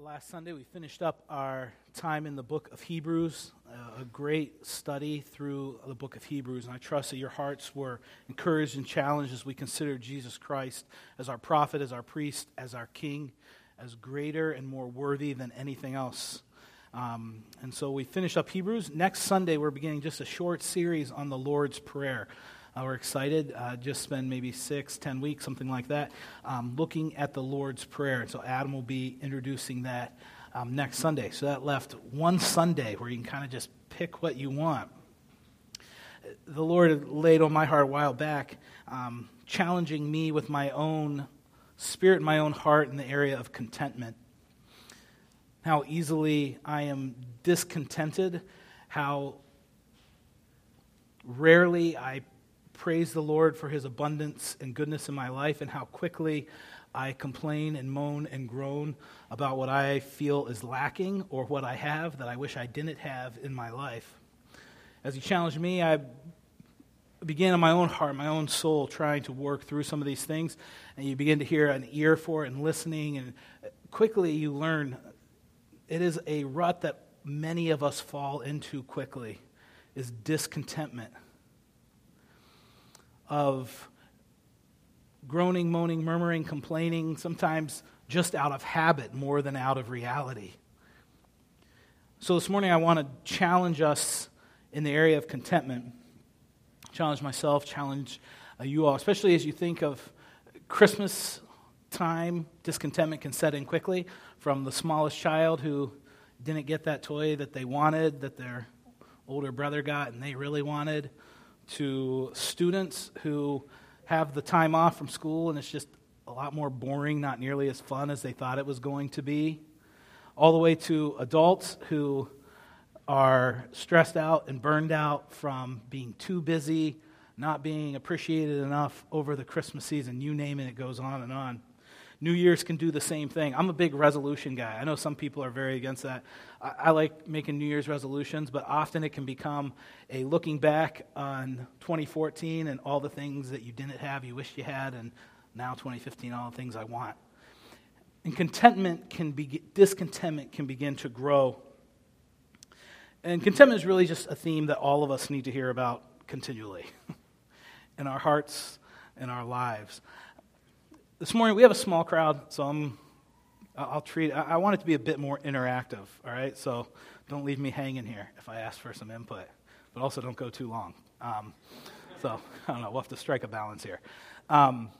last Sunday, we finished up our time in the book of Hebrews, uh, a great study through the book of Hebrews. And I trust that your hearts were encouraged and challenged as we consider Jesus Christ as our prophet, as our priest, as our king, as greater and more worthy than anything else. Um, and so we finish up Hebrews. Next Sunday, we're beginning just a short series on the Lord's Prayer. Uh, we're excited. Uh, just spend maybe six, ten weeks, something like that, um, looking at the Lord's Prayer. And so Adam will be introducing that um, next Sunday. So that left one Sunday where you can kind of just pick what you want. The Lord laid on my heart a while back, um, challenging me with my own spirit, my own heart in the area of contentment. How easily I am discontented, how rarely I praise the Lord for his abundance and goodness in my life and how quickly I complain and moan and groan about what I feel is lacking or what I have that I wish I didn't have in my life. As he challenged me, I began in my own heart, my own soul, trying to work through some of these things. And you begin to hear an ear for it and listening. And quickly you learn it is a rut that many of us fall into quickly is discontentment of groaning, moaning, murmuring, complaining, sometimes just out of habit more than out of reality. So this morning I want to challenge us in the area of contentment. Challenge myself, challenge uh, you all, especially as you think of Christmas time, discontentment can set in quickly from the smallest child who didn't get that toy that they wanted, that their older brother got and they really wanted, to students who have the time off from school and it's just a lot more boring, not nearly as fun as they thought it was going to be, all the way to adults who are stressed out and burned out from being too busy, not being appreciated enough over the Christmas season. You name it, it goes on and on. New Year's can do the same thing. I'm a big resolution guy. I know some people are very against that. I, I, like making New Year's resolutions, but often it can become a looking back on 2014 and all the things that you didn't have, you wished you had, and now 2015, all the things I want. And contentment can be, discontentment can begin to grow. And contentment is really just a theme that all of us need to hear about continually in our hearts, in our lives this morning we have a small crowd, so I'm, I'll treat. I want it to be a bit more interactive. All right, so don't leave me hanging here if I ask for some input, but also don't go too long. Um, so I don't know. We'll have to strike a balance here. Um,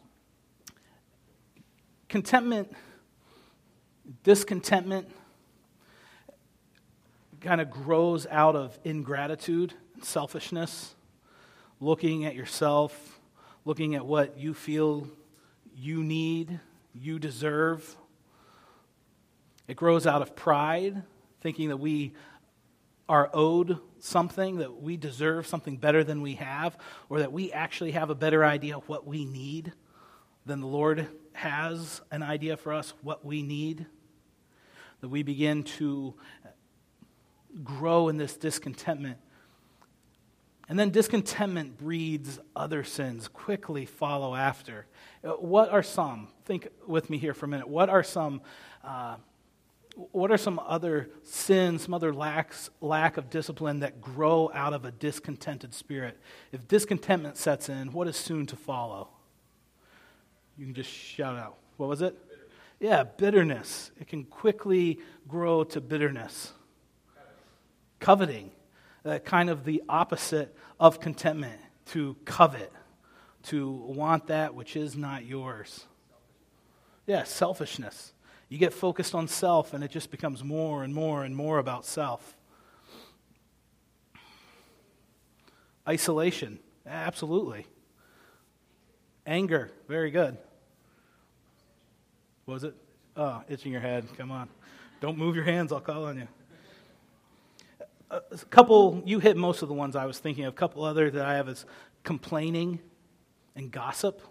contentment, discontentment, kind of grows out of ingratitude, selfishness, looking at yourself, looking at what you feel you need, you deserve. It grows out of pride, thinking that we are owed something, that we deserve something better than we have, or that we actually have a better idea of what we need than the Lord has an idea for us what we need. That we begin to grow in this discontentment and then discontentment breeds other sins, quickly follow after. Uh, what are some? Think with me here for a minute. What are some? Uh, what are some other sins, some other lacks, lack of discipline that grow out of a discontented spirit? If discontentment sets in, what is soon to follow? You can just shout out. What was it? Yeah, bitterness. It can quickly grow to bitterness. Coveting uh, kind of the opposite of contentment to covet, to want that which is not yours. Yeah, selfishness. You get focused on self, and it just becomes more and more and more about self. Isolation. Absolutely. Anger. Very good. Was it? Oh, itching your head. Come on. Don't move your hands. I'll call on you a couple, you hit most of the ones I was thinking of. A couple other that I have is complaining and gossip.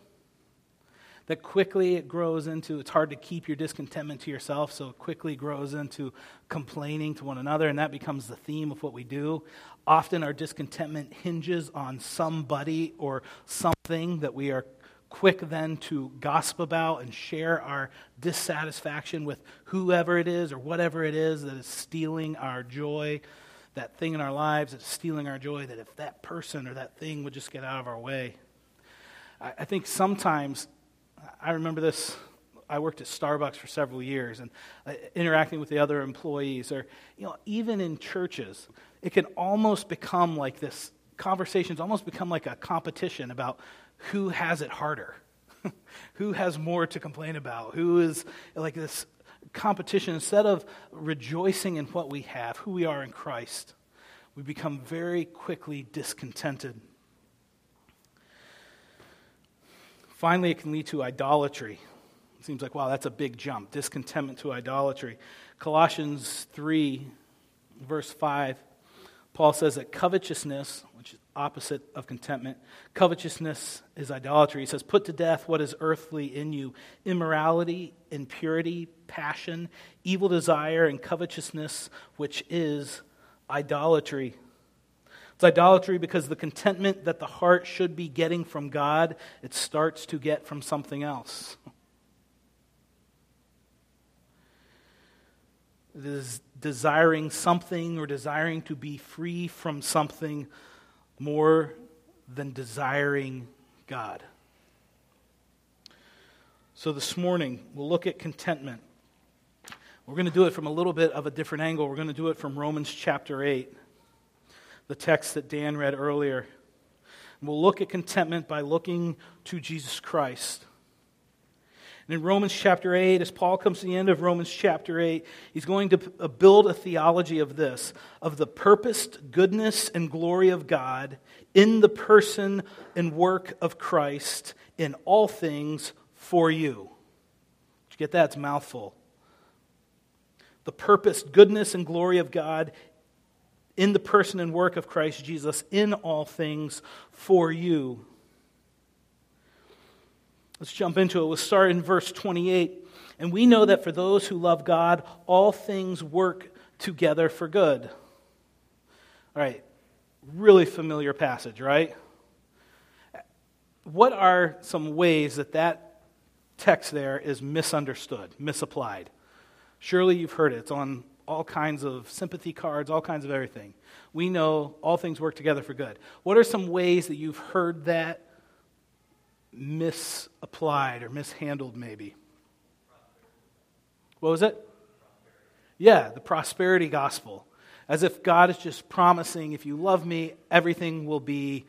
That quickly it grows into, it's hard to keep your discontentment to yourself, so it quickly grows into complaining to one another, and that becomes the theme of what we do. Often our discontentment hinges on somebody or something that we are quick then to gossip about and share our dissatisfaction with whoever it is or whatever it is that is stealing our joy, that thing in our lives that's stealing our joy, that if that person or that thing would just get out of our way. I, I think sometimes, I remember this I worked at Starbucks for several years and uh, interacting with the other employees, or you know, even in churches, it can almost become like this. Conversations almost become like a competition about who has it harder, who has more to complain about, who is like this competition. Instead of rejoicing in what we have, who we are in Christ, we become very quickly discontented. Finally, it can lead to idolatry. It seems like, wow, that's a big jump. Discontentment to idolatry. Colossians 3, verse 5, Paul says that covetousness, which is opposite of contentment, covetousness is idolatry. He says, Put to death what is earthly in you immorality, impurity, passion, evil desire, and covetousness, which is idolatry. It's idolatry because the contentment that the heart should be getting from God, it starts to get from something else. It is desiring something or desiring to be free from something more than desiring God. So this morning, we'll look at contentment. We're going to do it from a little bit of a different angle. We're going to do it from Romans chapter 8, the text that Dan read earlier. We'll look at contentment by looking to Jesus Christ. And in Romans chapter 8, as Paul comes to the end of Romans chapter 8, he's going to uh, build a theology of this, of the purposed goodness and glory of God in the person and work of Christ in all things for you. Did you get that? It's a mouthful. The purposed goodness and glory of God in the person and work of Christ Jesus in all things for you. Let's jump into it. We'll start in verse 28. And we know that for those who love God, all things work together for good. All right, really familiar passage, right? What are some ways that that text there is misunderstood, misapplied? Surely you've heard it. It's on all kinds of sympathy cards, all kinds of everything. We know all things work together for good. What are some ways that you've heard that misapplied or mishandled, maybe. What was it? Yeah, the prosperity gospel. As if God is just promising, if you love me, everything will be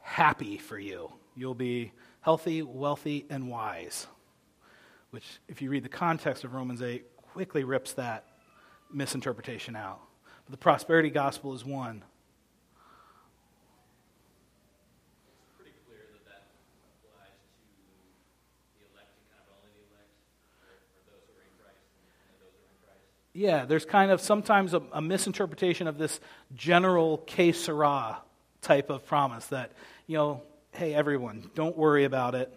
happy for you. You'll be healthy, wealthy, and wise. Which, if you read the context of Romans 8, quickly rips that misinterpretation out. But the prosperity gospel is one. Yeah, there's kind of sometimes a, a misinterpretation of this general que sera type of promise that, you know, hey, everyone, don't worry about it.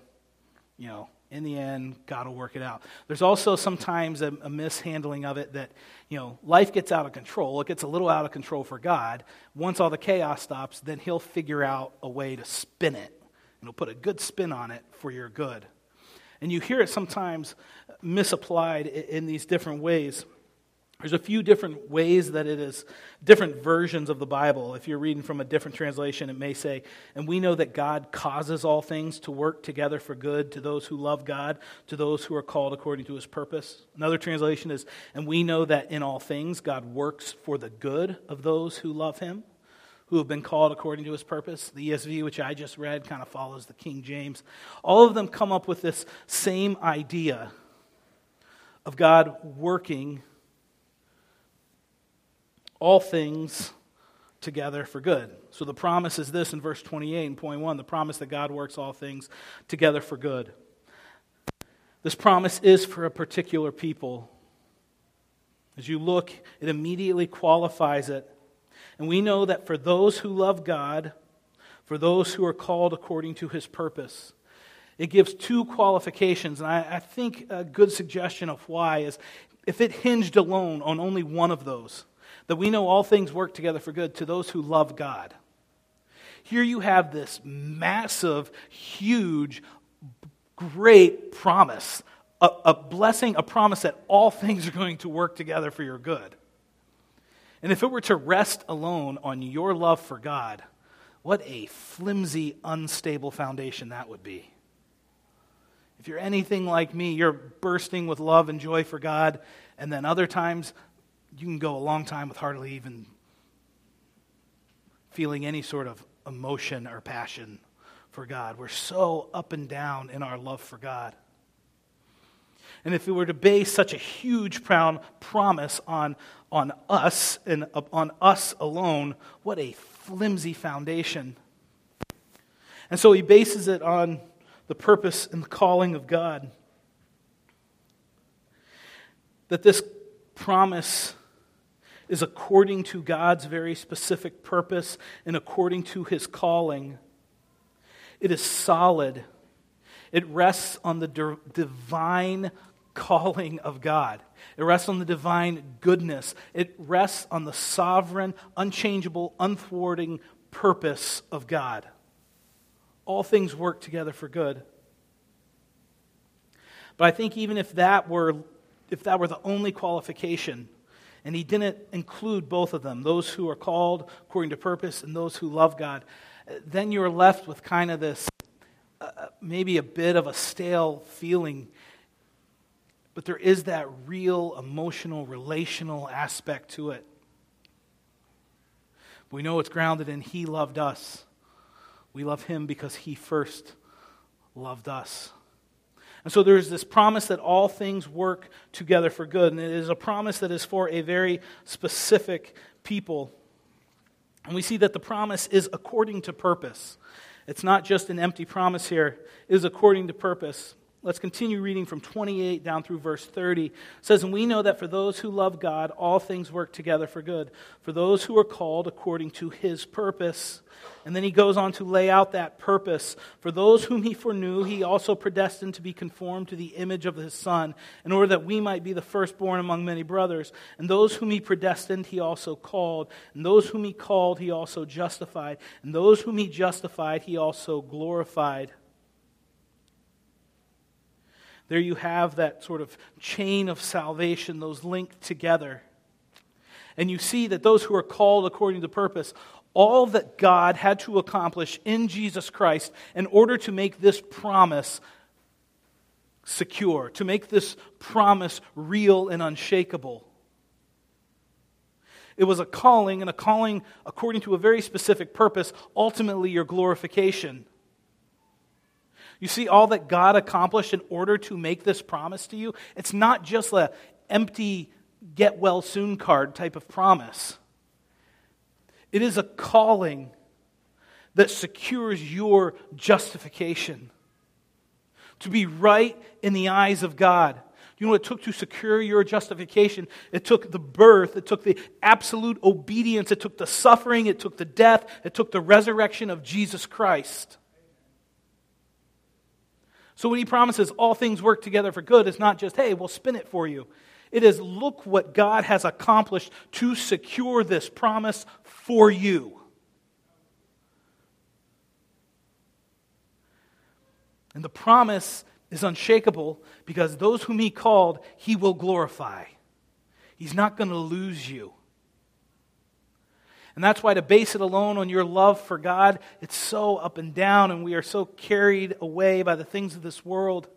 You know, in the end, God will work it out. There's also sometimes a, a, mishandling of it that, you know, life gets out of control. It gets a little out of control for God. Once all the chaos stops, then He'll figure out a way to spin it. And He'll put a good spin on it for your good. And you hear it sometimes misapplied in, in these different ways. There's a few different ways that it is, different versions of the Bible. If you're reading from a different translation, it may say, And we know that God causes all things to work together for good to those who love God, to those who are called according to his purpose. Another translation is, And we know that in all things God works for the good of those who love him, who have been called according to his purpose. The ESV, which I just read, kind of follows the King James. All of them come up with this same idea of God working all things together for good. So the promise is this in verse 28 and point 1 the promise that God works all things together for good. This promise is for a particular people. As you look, it immediately qualifies it. And we know that for those who love God, for those who are called according to his purpose, it gives two qualifications. And I, I think a good suggestion of why is if it hinged alone on only one of those, that we know all things work together for good to those who love God. Here you have this massive, huge, great promise, a, a blessing, a promise that all things are going to work together for your good. And if it were to rest alone on your love for God, what a flimsy, unstable foundation that would be. If you're anything like me, you're bursting with love and joy for God, and then other times you can go a long time with hardly even feeling any sort of emotion or passion for God. We're so up and down in our love for God. And if we were to base such a huge proud promise on, on us and uh, on us alone, what a flimsy foundation. And so he bases it on the purpose and the calling of God. That this promise is according to God's very specific purpose and according to his calling. It is solid. It rests on the divine calling of God. It rests on the divine goodness. It rests on the sovereign, unchangeable, unthwarting purpose of God. All things work together for good. But I think even if that were if that were the only qualification, and he didn't include both of them, those who are called according to purpose and those who love God, then you're left with kind of this uh, maybe a bit of a stale feeling but there is that real emotional, relational aspect to it. We know it's grounded in He loved us. We love Him because He first loved us. And so there's this promise that all things work together for good. And it is a promise that is for a very specific people. And we see that the promise is according to purpose. It's not just an empty promise here, it is according to purpose. Let's continue reading from 28 down through verse 30. It says, And we know that for those who love God, all things work together for good, for those who are called according to his purpose. And then he goes on to lay out that purpose. For those whom he foreknew, he also predestined to be conformed to the image of his Son, in order that we might be the firstborn among many brothers. And those whom he predestined, he also called. And those whom he called, he also justified. And those whom he justified, he also glorified. There you have that sort of chain of salvation, those linked together. And you see that those who are called according to purpose, all that God had to accomplish in Jesus Christ in order to make this promise secure, to make this promise real and unshakable. It was a calling, and a calling according to a very specific purpose, ultimately your glorification. You see all that God accomplished in order to make this promise to you? It's not just an empty get well soon card type of promise. It is a calling that secures your justification. To be right in the eyes of God. You know what it took to secure your justification? It took the birth, it took the absolute obedience, it took the suffering, it took the death, it took the resurrection of Jesus Christ. So when he promises all things work together for good, it's not just, hey, we'll spin it for you. It is, look what God has accomplished to secure this promise for you. And the promise is unshakable because those whom he called, he will glorify. He's not going to lose you. And that's why to base it alone on your love for God, it's so up and down, and we are so carried away by the things of this world.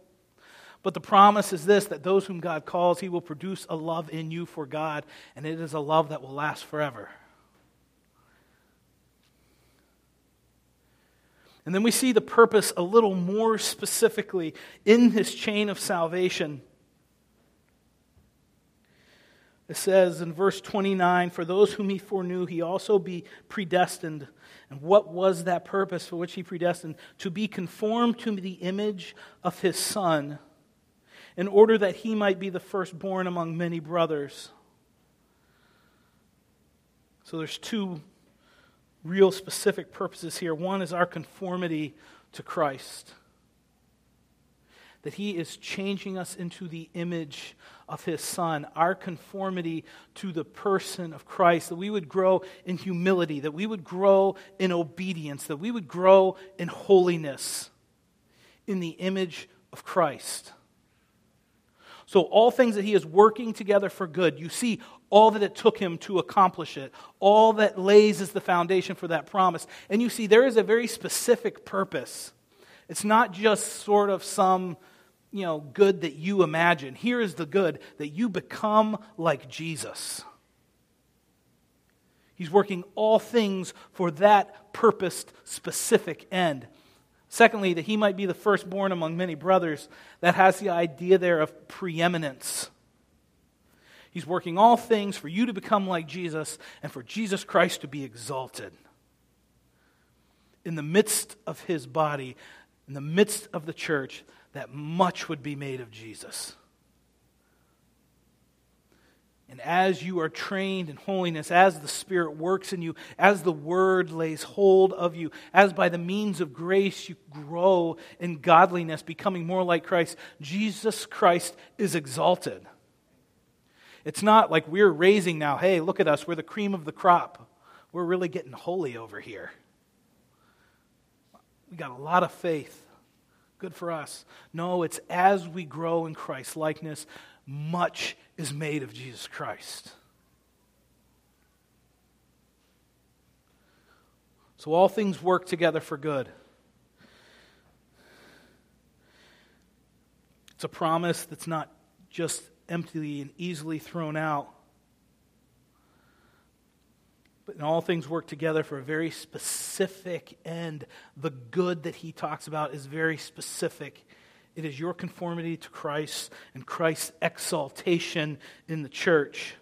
But the promise is this that those whom God calls, He will produce a love in you for God, and it is a love that will last forever. And then we see the purpose a little more specifically in this chain of salvation. It says in verse 29 For those whom he foreknew, he also be predestined. And what was that purpose for which he predestined? To be conformed to the image of his Son, in order that he might be the firstborn among many brothers. So there's two real specific purposes here. One is our conformity to Christ, that he is changing us into the image of his son, our conformity to the person of Christ, that we would grow in humility, that we would grow in obedience, that we would grow in holiness, in the image of Christ. So, all things that he is working together for good, you see all that it took him to accomplish it, all that lays as the foundation for that promise. And you see, there is a very specific purpose. It's not just sort of some you know, good that you imagine. Here is the good that you become like Jesus. He's working all things for that purposed, specific end. Secondly, that he might be the firstborn among many brothers. That has the idea there of preeminence. He's working all things for you to become like Jesus and for Jesus Christ to be exalted. In the midst of his body, in the midst of the church, that much would be made of Jesus. And as you are trained in holiness, as the Spirit works in you, as the Word lays hold of you, as by the means of grace you grow in godliness, becoming more like Christ, Jesus Christ is exalted. It's not like we're raising now, hey, look at us, we're the cream of the crop. We're really getting holy over here. We got a lot of faith. Good for us. No, it's as we grow in Christ likeness, much is made of Jesus Christ. So all things work together for good. It's a promise that's not just empty and easily thrown out. But all things work together for a very specific end. The good that he talks about is very specific. It is your conformity to Christ and Christ's exaltation in the church.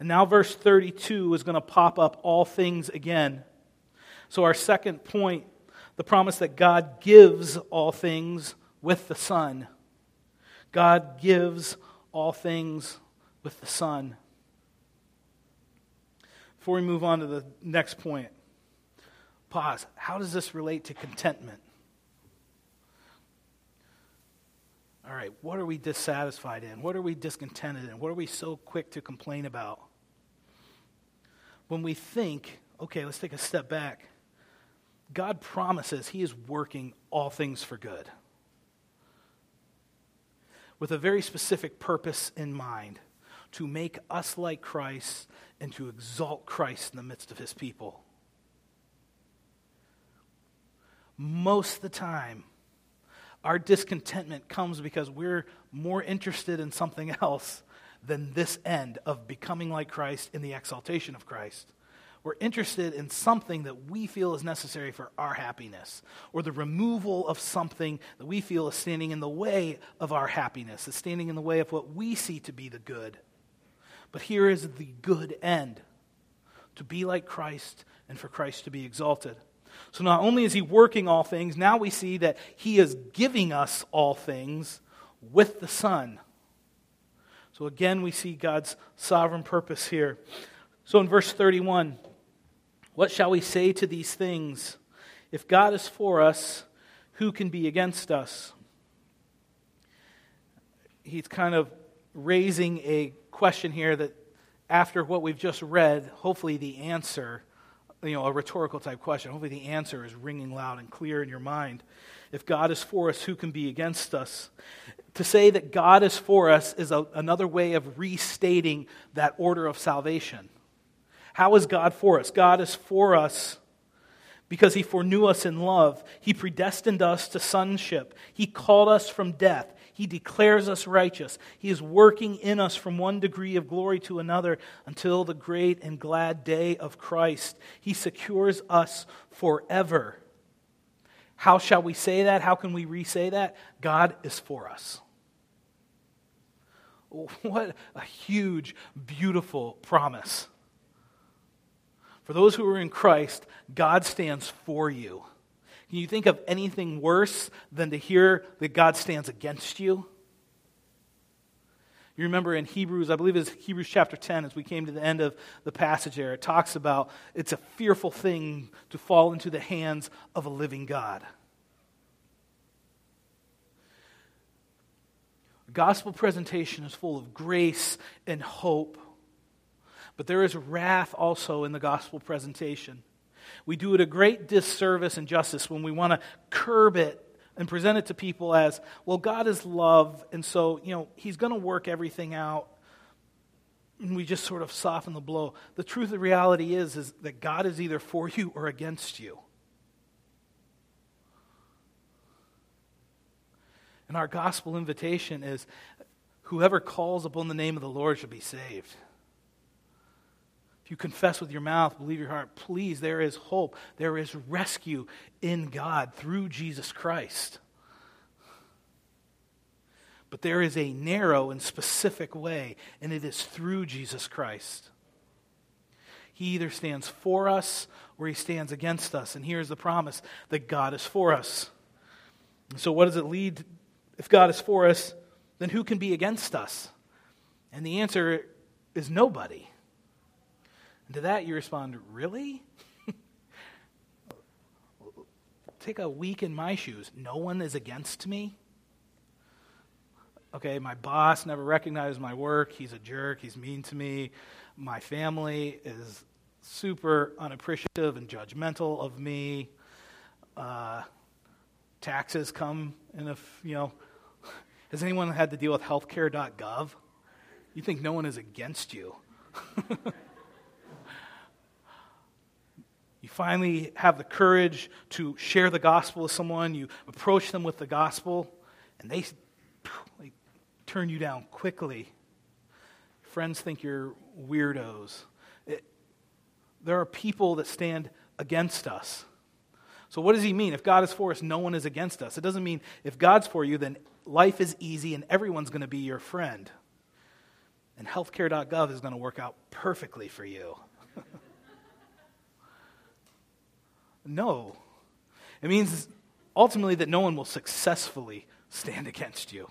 And now, verse 32 is going to pop up all things again. So, our second point the promise that God gives all things with the Son. God gives all things with the Son. Before we move on to the next point, pause. How does this relate to contentment? All right, what are we dissatisfied in? What are we discontented in? What are we so quick to complain about? When we think, okay, let's take a step back. God promises He is working all things for good with a very specific purpose in mind to make us like Christ and to exalt Christ in the midst of His people. Most of the time, our discontentment comes because we're more interested in something else than this end of becoming like Christ in the exaltation of Christ. We're interested in something that we feel is necessary for our happiness, or the removal of something that we feel is standing in the way of our happiness, is standing in the way of what we see to be the good. But here is the good end to be like Christ and for Christ to be exalted. So not only is he working all things, now we see that he is giving us all things with the Son. So again, we see God's sovereign purpose here. So in verse 31, what shall we say to these things? If God is for us, who can be against us? He's kind of raising a question here that after what we've just read, hopefully the answer you know, a rhetorical type question. Hopefully, the answer is ringing loud and clear in your mind. If God is for us, who can be against us? To say that God is for us is a, another way of restating that order of salvation. How is God for us? God is for us because he foreknew us in love. He predestined us to sonship. He called us from death. He declares us righteous. He is working in us from one degree of glory to another until the great and glad day of Christ. He secures us forever. How shall we say that? How can we re say that? God is for us. What a huge, beautiful promise. For those who are in Christ, God stands for you. Can you think of anything worse than to hear that God stands against you? You remember in Hebrews, I believe it's Hebrews chapter 10, as we came to the end of the passage there, it talks about it's a fearful thing to fall into the hands of a living God. Gospel presentation is full of grace and hope, but there is wrath also in the gospel presentation. We do it a great disservice and justice when we want to curb it and present it to people as, well, God is love, and so, you know, He's going to work everything out. And we just sort of soften the blow. The truth of the reality is, is that God is either for you or against you. And our gospel invitation is whoever calls upon the name of the Lord shall be saved. You confess with your mouth, believe your heart, please, there is hope. There is rescue in God through Jesus Christ. But there is a narrow and specific way, and it is through Jesus Christ. He either stands for us or he stands against us. And here's the promise that God is for us. So, what does it lead if God is for us, then who can be against us? And the answer is nobody. And to that you respond, Really? Take a week in my shoes. No one is against me? Okay, my boss never recognizes my work. He's a jerk. He's mean to me. My family is super unappreciative and judgmental of me. Uh, taxes come in a, you know, has anyone had to deal with healthcare.gov? You think no one is against you finally have the courage to share the gospel with someone, you approach them with the gospel, and they, turn you down quickly. Friends think you're weirdos. It, there are people that stand against us. So, what does he mean? If God is for us, no one is against us. It doesn't mean if God's for you, then life is easy and everyone's going to be your friend. And healthcare.gov is going to work out perfectly for you. No. It means ultimately that no one will successfully stand against you,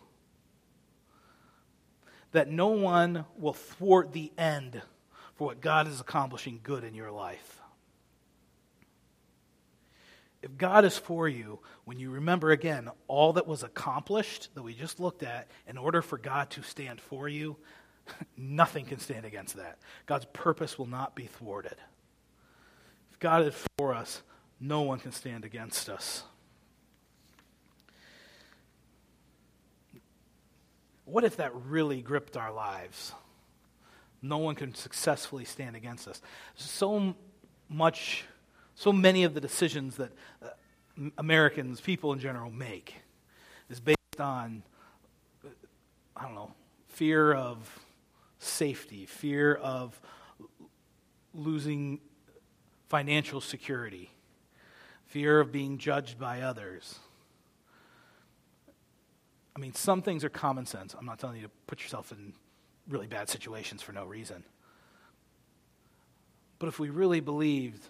that no one will thwart the end for what God is accomplishing good in your life. If God is for you, when you remember again all that was accomplished that we just looked at, in order for God to stand for you, nothing can stand against that. God's purpose will not be thwarted. If God is for us, no one can stand against us. What if that really gripped our lives? No one can successfully stand against us. So much so many of the decisions that uh, Americans, people in general, make is based on, I don't know, fear of safety, fear of losing financial security, fear of being judged by others. I mean, some things are common sense. I'm not telling you to put yourself in really bad situations for no reason. But if we really believed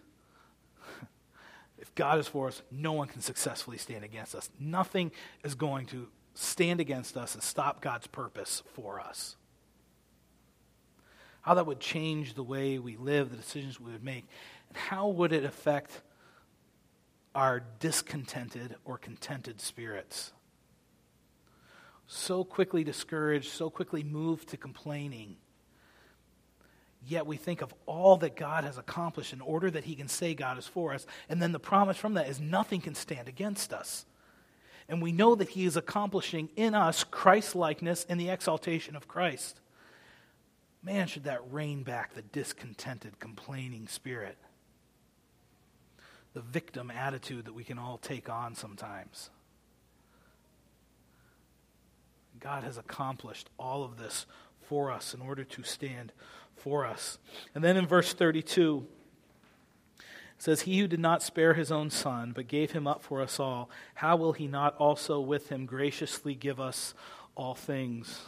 if God is for us, no one can successfully stand against us. Nothing is going to stand against us and stop God's purpose for us. How that would change the way we live, the decisions we would make, and how would it affect our discontented or contented spirits? So quickly discouraged, so quickly moved to complaining Yet we think of all that God has accomplished in order that He can say God is for us. And then the promise from that is nothing can stand against us. And we know that He is accomplishing in us Christ likeness and the exaltation of Christ. Man, should that rein back the discontented, complaining spirit, the victim attitude that we can all take on sometimes. God has accomplished all of this for us in order to stand for us. And then in verse 32, it says, He who did not spare his own son, but gave him up for us all, how will he not also with him graciously give us all things?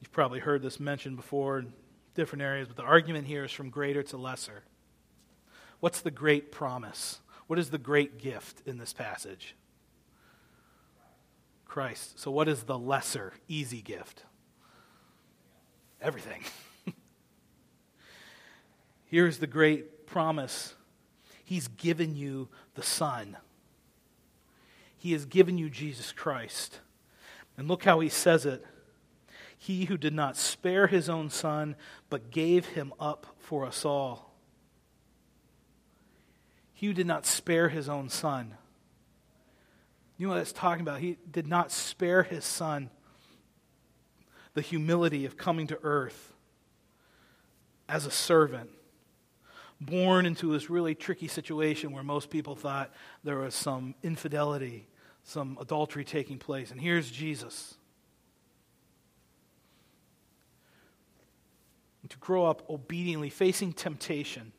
You've probably heard this mentioned before in different areas, but the argument here is from greater to lesser. What's the great promise? What is the great gift in this passage? Christ. So, what is the lesser, easy gift? everything. Here's the great promise He's given you the Son, He has given you Jesus Christ. And look how He says it. He who did not spare his own son, but gave him up for us all. He did not spare his own son. You know what it's talking about? He did not spare his son the humility of coming to earth as a servant, born into this really tricky situation where most people thought there was some infidelity, some adultery taking place. And here's Jesus. to grow up obediently, facing temptation,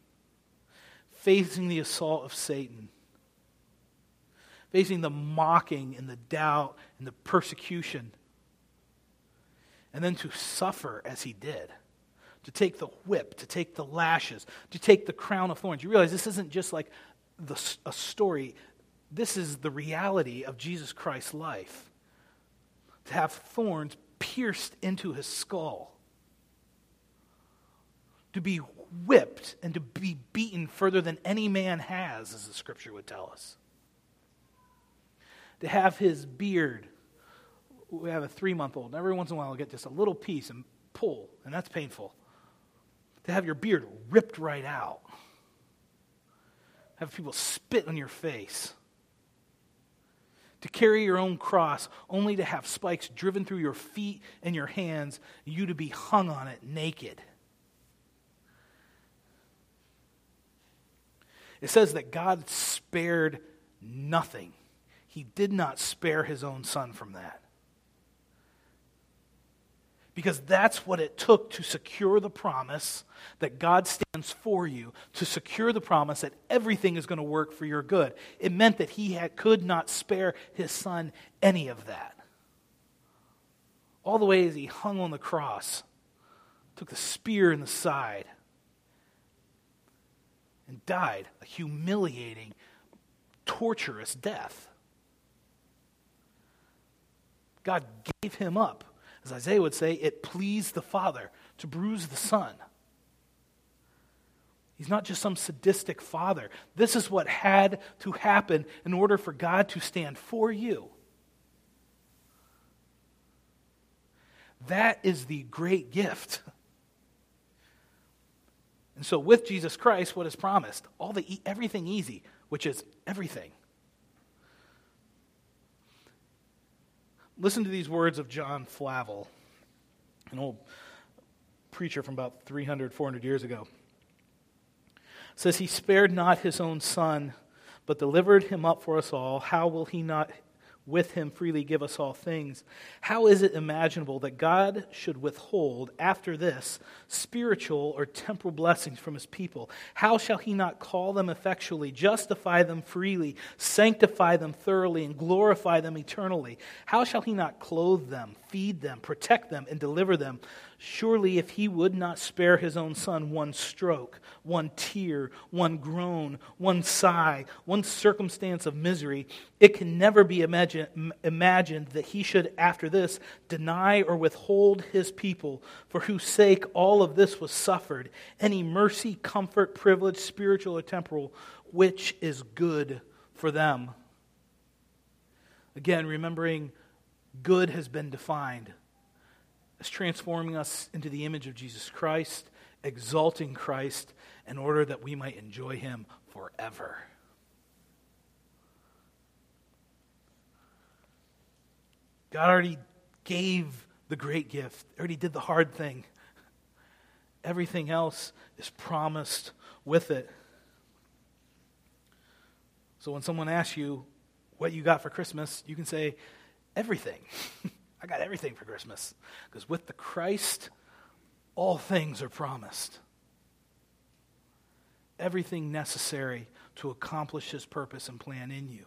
facing the assault of Satan facing the mocking and the doubt and the persecution. And then to suffer as he did, to take the whip, to take the lashes, to take the crown of thorns. You realize this isn't just like the, a story, this is the reality of Jesus Christ's life. To have thorns pierced into his skull, to be whipped and to be beaten further than any man has, as the scripture would tell us to have his beard. We have a three month old. and Every once in a while, I'll get just a little piece and pull, and that's painful. To have your beard ripped right out. Have people spit on your face. To carry your own cross, only to have spikes driven through your feet and your hands, you to be hung on it naked. It says that God spared nothing he did not spare his own son from that. Because that's what it took to secure the promise that God stands for you, to secure the promise that everything is going to work for your good. It meant that he had, could not spare his son any of that. All the way as he hung on the cross, took the spear in the side, and died a humiliating, torturous death. God gave him up. As Isaiah would say, it pleased the Father to bruise the Son. He's not just some sadistic father. This is what had to happen in order for God to stand for you. That is the great gift. And so with Jesus Christ, what is promised? All the everything easy, which is everything. Listen to these words of John Flavel, an old preacher from about 300, 400 years ago. It says, He spared not his own son, but delivered him up for us all. How will he not with him freely give us all things. How is it imaginable that God should withhold, after this, spiritual or temporal blessings from his people? How shall he not call them effectually, justify them freely, sanctify them thoroughly, and glorify them eternally? How shall he not clothe them, feed them, protect them, and deliver them? Surely, if he would not spare his own son one stroke, one tear, one groan, one sigh, one circumstance of misery, it can never be imagine, imagined that he should, after this, deny or withhold his people, for whose sake all of this was suffered, any mercy, comfort, privilege, spiritual or temporal, which is good for them. Again, remembering good has been defined as transforming us into the image of Jesus Christ, exalting Christ in order that we might enjoy him forever. God already gave the great gift, already did the hard thing. Everything else is promised with it. So when someone asks you what you got for Christmas, you can say, everything. I got everything for Christmas. Because with the Christ, all things are promised. Everything necessary to accomplish his purpose and plan in you.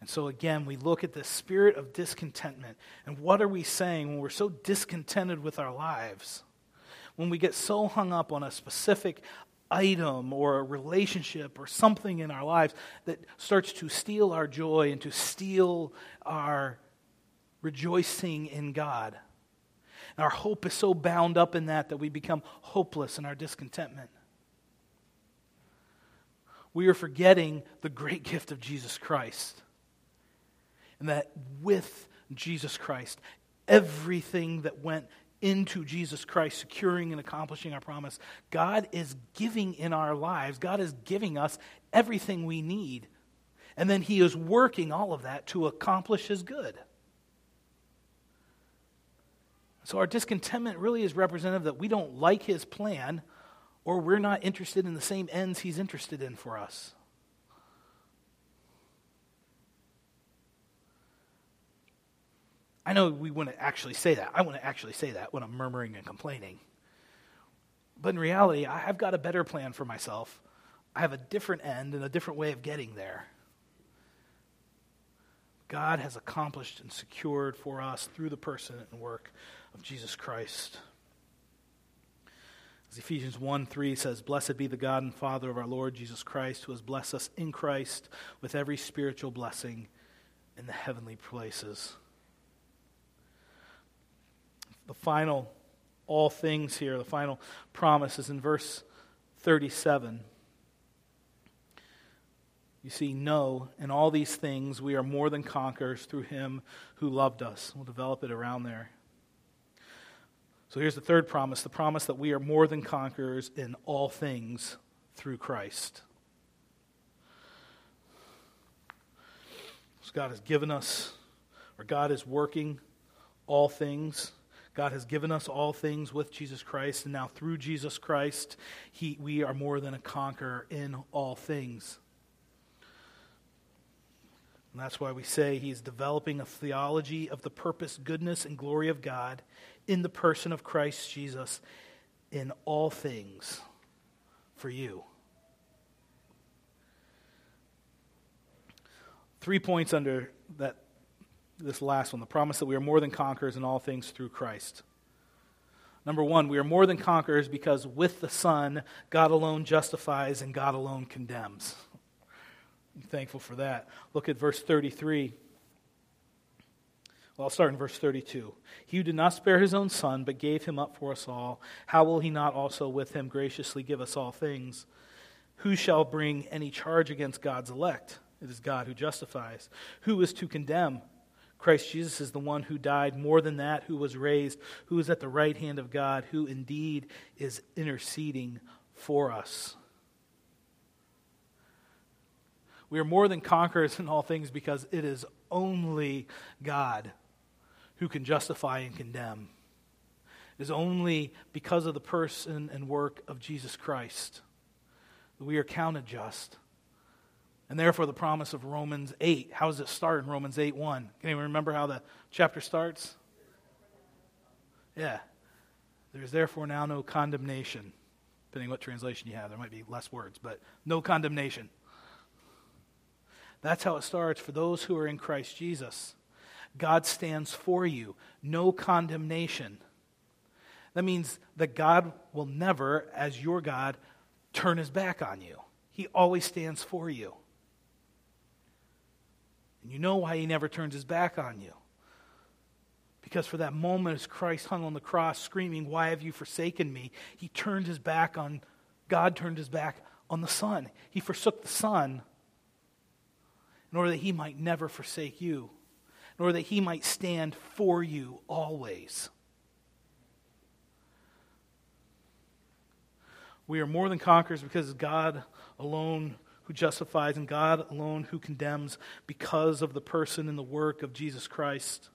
And so, again, we look at the spirit of discontentment. And what are we saying when we're so discontented with our lives? When we get so hung up on a specific item or a relationship or something in our lives that starts to steal our joy and to steal our rejoicing in God. And our hope is so bound up in that that we become hopeless in our discontentment. We are forgetting the great gift of Jesus Christ. And that with Jesus Christ, everything that went into Jesus Christ, securing and accomplishing our promise. God is giving in our lives, God is giving us everything we need. And then he is working all of that to accomplish his good. So our discontentment really is representative that we don't like his plan or we're not interested in the same ends he's interested in for us. I know we wouldn't actually say that. I wouldn't actually say that when I'm murmuring and complaining. But in reality, I've got a better plan for myself. I have a different end and a different way of getting there. God has accomplished and secured for us through the person and work of Jesus Christ. As Ephesians 1 3 says, Blessed be the God and Father of our Lord Jesus Christ, who has blessed us in Christ with every spiritual blessing in the heavenly places. The final all things here, the final promise is in verse 37. You see, no, in all these things we are more than conquerors through him who loved us. We'll develop it around there. So here's the third promise the promise that we are more than conquerors in all things through Christ. So God has given us, or God is working all things. God has given us all things with Jesus Christ, and now through Jesus Christ, he, we are more than a conqueror in all things. And that's why we say he's developing a theology of the purpose, goodness, and glory of God in the person of Christ Jesus in all things for you. Three points under that this last one the promise that we are more than conquerors in all things through Christ. Number one, we are more than conquerors because with the Son, God alone justifies and God alone condemns. I'm thankful for that. Look at verse 33. Well, I'll start in verse 32. He who did not spare his own son, but gave him up for us all, how will he not also with him graciously give us all things? Who shall bring any charge against God's elect? It is God who justifies. Who is to condemn? Christ Jesus is the one who died, more than that, who was raised, who is at the right hand of God, who indeed is interceding for us. We are more than conquerors in all things because it is only God who can justify and condemn. It is only because of the person and work of Jesus Christ that we are counted just. And therefore, the promise of Romans 8. How does it start in Romans 8 1? Can anyone remember how the chapter starts? Yeah. There is therefore now no condemnation. Depending what translation you have, there might be less words, but no condemnation. That's how it starts for those who are in Christ Jesus. God stands for you, no condemnation. That means that God will never, as your God, turn his back on you. He always stands for you. And you know why he never turns his back on you. Because for that moment, as Christ hung on the cross screaming, Why have you forsaken me? He turned his back on, God turned his back on the Son. He forsook the Son in order that he might never forsake you nor that he might stand for you always. We are more than conquerors because God alone who justifies and God alone who condemns because of the person and the work of Jesus Christ.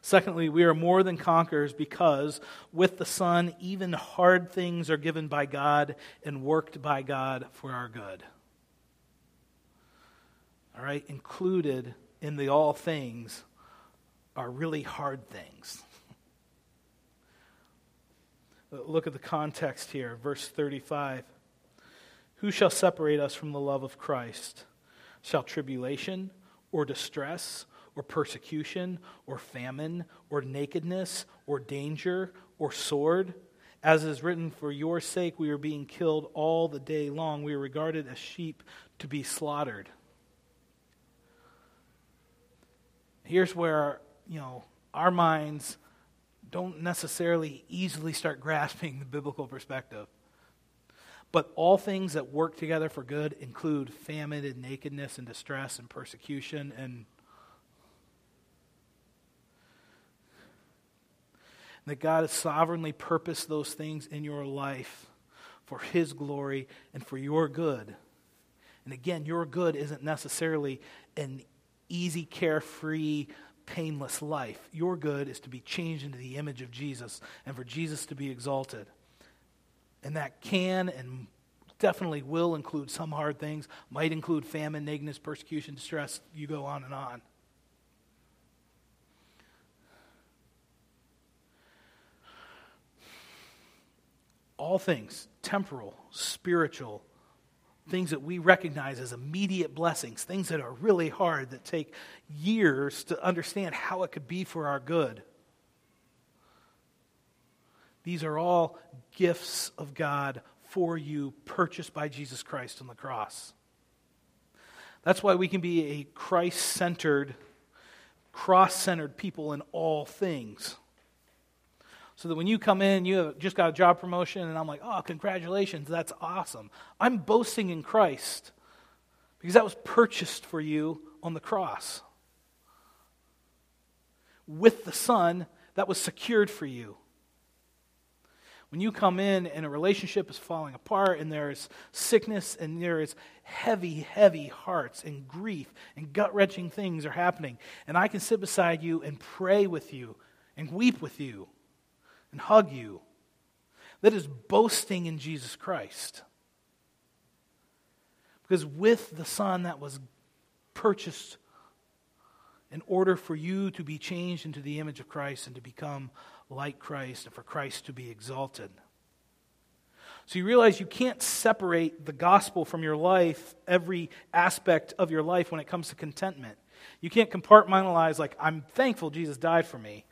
Secondly, we are more than conquerors because with the Son, even hard things are given by God and worked by God for our good. All right, included in the all things are really hard things. Look at the context here, verse 35. Who shall separate us from the love of Christ? Shall tribulation or distress or persecution or famine or nakedness or danger or sword? As is written, For your sake we are being killed all the day long. We are regarded as sheep to be slaughtered. here's where, you know, our minds don't necessarily easily start grasping the biblical perspective. But all things that work together for good include famine and nakedness and distress and persecution and that God has sovereignly purposed those things in your life for His glory and for your good. And again, your good isn't necessarily an easy, carefree, painless life. Your good is to be changed into the image of Jesus and for Jesus to be exalted. And that can and definitely will include some hard things, might include famine, nakedness, persecution, distress. You go on and on. All things, temporal, spiritual, things that we recognize as immediate blessings, things that are really hard, that take years to understand how it could be for our good. These are all gifts of God for you, purchased by Jesus Christ on the cross. That's why we can be a Christ centered, cross centered people in all things. So that when you come in, you have just got a job promotion, and I'm like, oh, congratulations, that's awesome. I'm boasting in Christ because that was purchased for you on the cross. With the Son, that was secured for you. When you come in and a relationship is falling apart and there is sickness and there is heavy, heavy hearts and grief and gut wrenching things are happening, and I can sit beside you and pray with you and weep with you and hug you. That is boasting in Jesus Christ. Because with the Son that was purchased in order for you to be changed into the image of Christ and to become like Christ and for Christ to be exalted. So you realize you can't separate the gospel from your life, every aspect of your life when it comes to contentment. You can't compartmentalize, like, I'm thankful Jesus died for me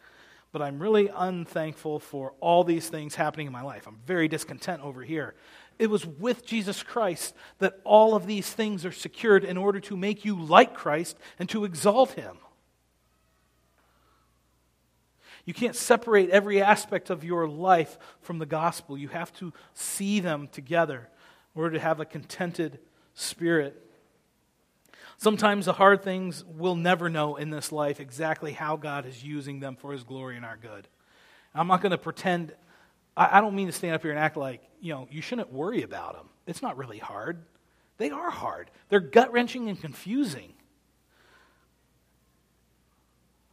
but I'm really unthankful for all these things happening in my life. I'm very discontent over here. It was with Jesus Christ that all of these things are secured in order to make you like Christ and to exalt him. You can't separate every aspect of your life from the gospel. You have to see them together in order to have a contented spirit. Sometimes the hard things we'll never know in this life exactly how God is using them for his glory and our good. I'm not going to pretend, I, I don't mean to stand up here and act like, you know, you shouldn't worry about them. It's not really hard. They are hard, they're gut wrenching and confusing.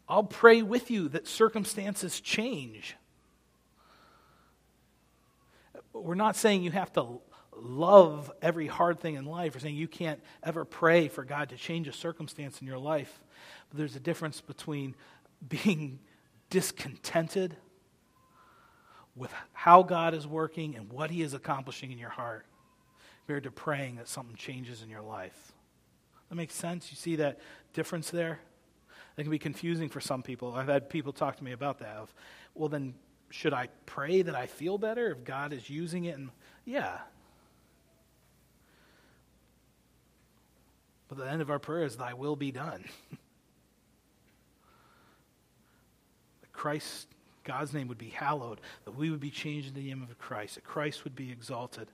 I'll pray with you that circumstances change. We're not saying you have to love every hard thing in life or saying you can't ever pray for God to change a circumstance in your life. But there's a difference between being discontented with how God is working and what He is accomplishing in your heart compared to praying that something changes in your life. That makes sense? You see that difference there? It can be confusing for some people. I've had people talk to me about that. Of, well, then should I pray that I feel better if God is using it? And yeah, But the end of our prayer is, Thy will be done. that Christ, God's name would be hallowed, that we would be changed into the image of Christ, that Christ would be exalted.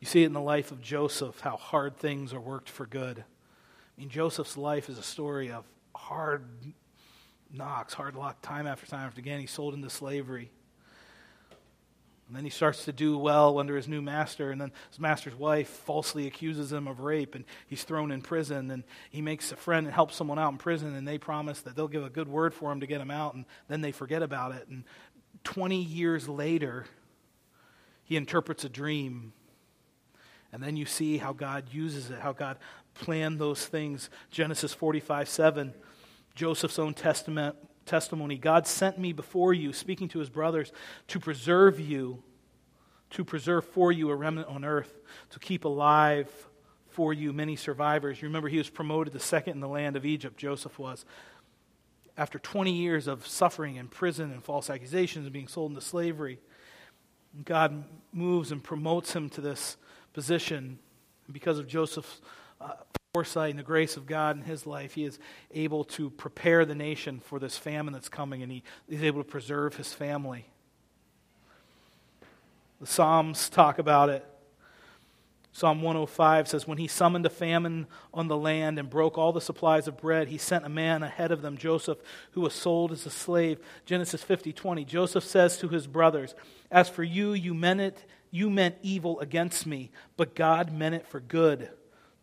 You see it in the life of Joseph, how hard things are worked for good. I mean, Joseph's life is a story of hard knocks, hard luck, time after time after again. He's sold into slavery. And then he starts to do well under his new master, and then his master's wife falsely accuses him of rape, and he's thrown in prison. And he makes a friend and helps someone out in prison, and they promise that they'll give a good word for him to get him out, and then they forget about it. And 20 years later, he interprets a dream. And then you see how God uses it, how God planned those things. Genesis 45 7, Joseph's own testament testimony God sent me before you, speaking to his brothers, to preserve you, to preserve for you a remnant on earth, to keep alive for you many survivors. You remember, he was promoted to second in the land of Egypt, Joseph was. After 20 years of suffering in prison and false accusations and being sold into slavery, God moves and promotes him to this position. Because of Joseph's uh, foresight and the grace of God in his life, he is able to prepare the nation for this famine that's coming, and he, he's able to preserve his family. The Psalms talk about it. Psalm 105 says, When he summoned a famine on the land and broke all the supplies of bread, he sent a man ahead of them, Joseph, who was sold as a slave. Genesis 50 20. Joseph says to his brothers, As for you, you meant it, you meant evil against me, but God meant it for good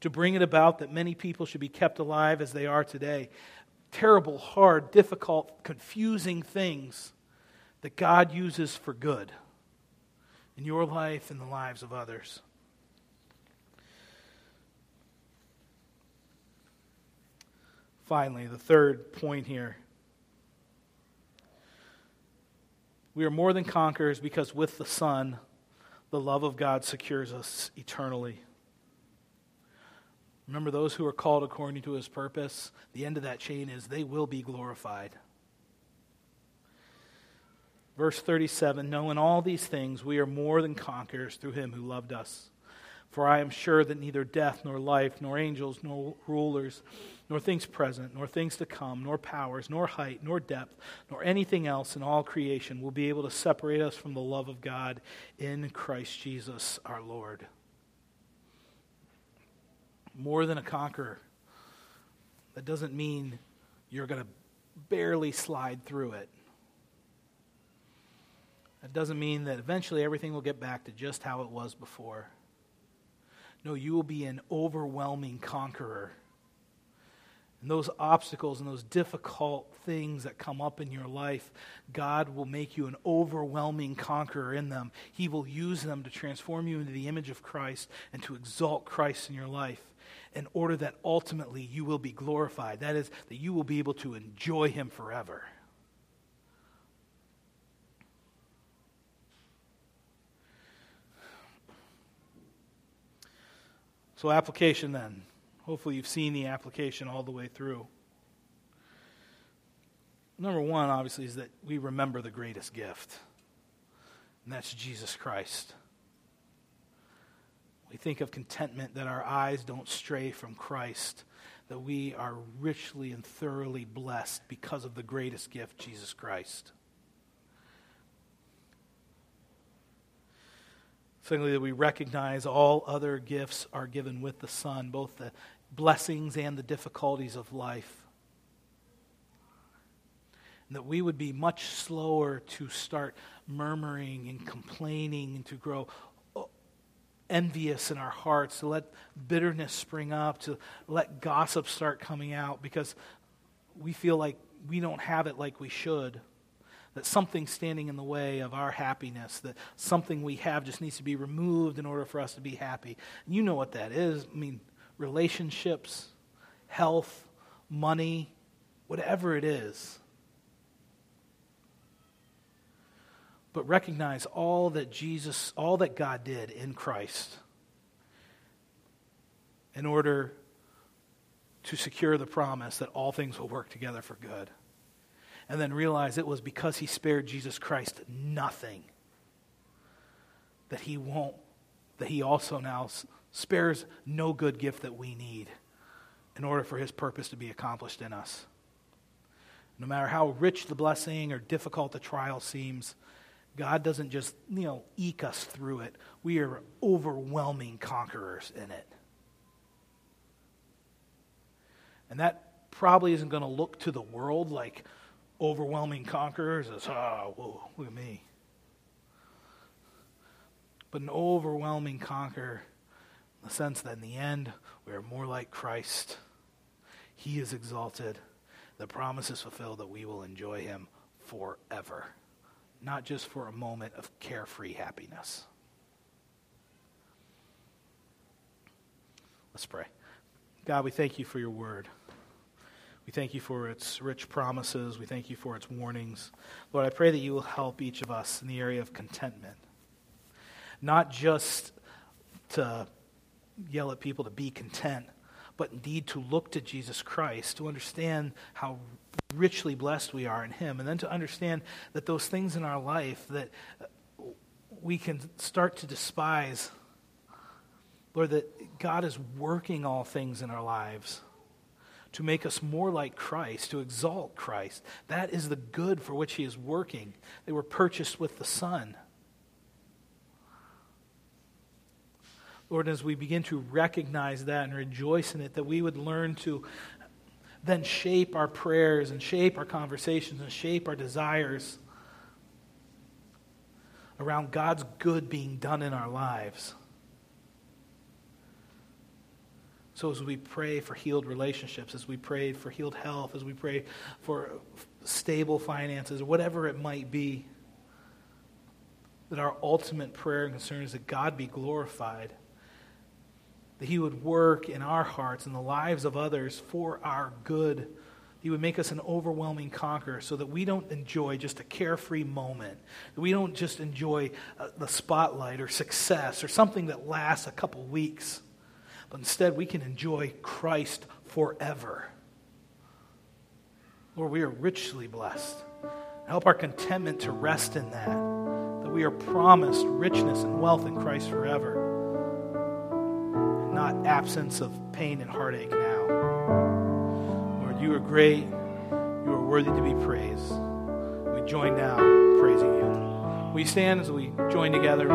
to bring it about that many people should be kept alive as they are today. Terrible, hard, difficult, confusing things that God uses for good in your life and the lives of others. Finally, the third point here. We are more than conquerors because with the Son, the love of God secures us eternally. Remember, those who are called according to his purpose, the end of that chain is they will be glorified. Verse 37 Knowing all these things we are more than conquerors through him who loved us. For I am sure that neither death, nor life, nor angels, nor rulers, nor things present, nor things to come, nor powers, nor height, nor depth, nor anything else in all creation will be able to separate us from the love of God in Christ Jesus our Lord more than a conqueror. That doesn't mean you're going to barely slide through it. That doesn't mean that eventually everything will get back to just how it was before. No, you will be an overwhelming conqueror. And those obstacles and those difficult things that come up in your life, God will make you an overwhelming conqueror in them. He will use them to transform you into the image of Christ and to exalt Christ in your life in order that ultimately you will be glorified. That is, that you will be able to enjoy Him forever. So, application then. Hopefully, you've seen the application all the way through. Number one, obviously, is that we remember the greatest gift, and that's Jesus Christ. We think of contentment that our eyes don't stray from Christ, that we are richly and thoroughly blessed because of the greatest gift, Jesus Christ. Secondly, that we recognize all other gifts are given with the Son, both the blessings and the difficulties of life. And that we would be much slower to start murmuring and complaining and to grow envious in our hearts, to let bitterness spring up, to let gossip start coming out because we feel like we don't have it like we should. That something's standing in the way of our happiness, that something we have just needs to be removed in order for us to be happy. You know what that is. I mean, relationships, health, money, whatever it is. But recognize all that Jesus, all that God did in Christ in order to secure the promise that all things will work together for good. And then realize it was because he spared Jesus Christ nothing that he won't, that he also now spares no good gift that we need in order for his purpose to be accomplished in us. No matter how rich the blessing or difficult the trial seems, God doesn't just, you know, eke us through it. We are overwhelming conquerors in it. And that probably isn't going to look to the world like overwhelming conquerors as, oh, whoa, look at me. But an overwhelming conqueror in the sense that in the end, we are more like Christ. He is exalted. The promise is fulfilled that we will enjoy him forever not just for a moment of carefree happiness. Let's pray. God, we thank you for your word. We thank you for its rich promises. We thank you for its warnings. Lord, I pray that you will help each of us in the area of contentment. Not just to yell at people to be content, but indeed to look to Jesus Christ, to understand how richly blessed we are in Him, and then to understand that those things in our life that we can start to despise, Lord, that God is working all things in our lives to make us more like Christ, to exalt Christ. That is the good for which He is working. They were purchased with the Son. Lord, as we begin to recognize that and rejoice in it, that we would learn to then shape our prayers and shape our conversations and shape our desires around God's good being done in our lives. So, as we pray for healed relationships, as we pray for healed health, as we pray for stable finances, whatever it might be, that our ultimate prayer and concern is that God be glorified, that He would work in our hearts and the lives of others for our good. He would make us an overwhelming conqueror so that we don't enjoy just a carefree moment, that we don't just enjoy uh, the spotlight or success or something that lasts a couple weeks, but instead we can enjoy Christ forever. Lord, we are richly blessed. Help our contentment to rest in that, that we are promised richness and wealth in Christ forever, not absence of pain and heartache now. Lord, you are great. You are worthy to be praised. We join now praising you. We stand as we join together.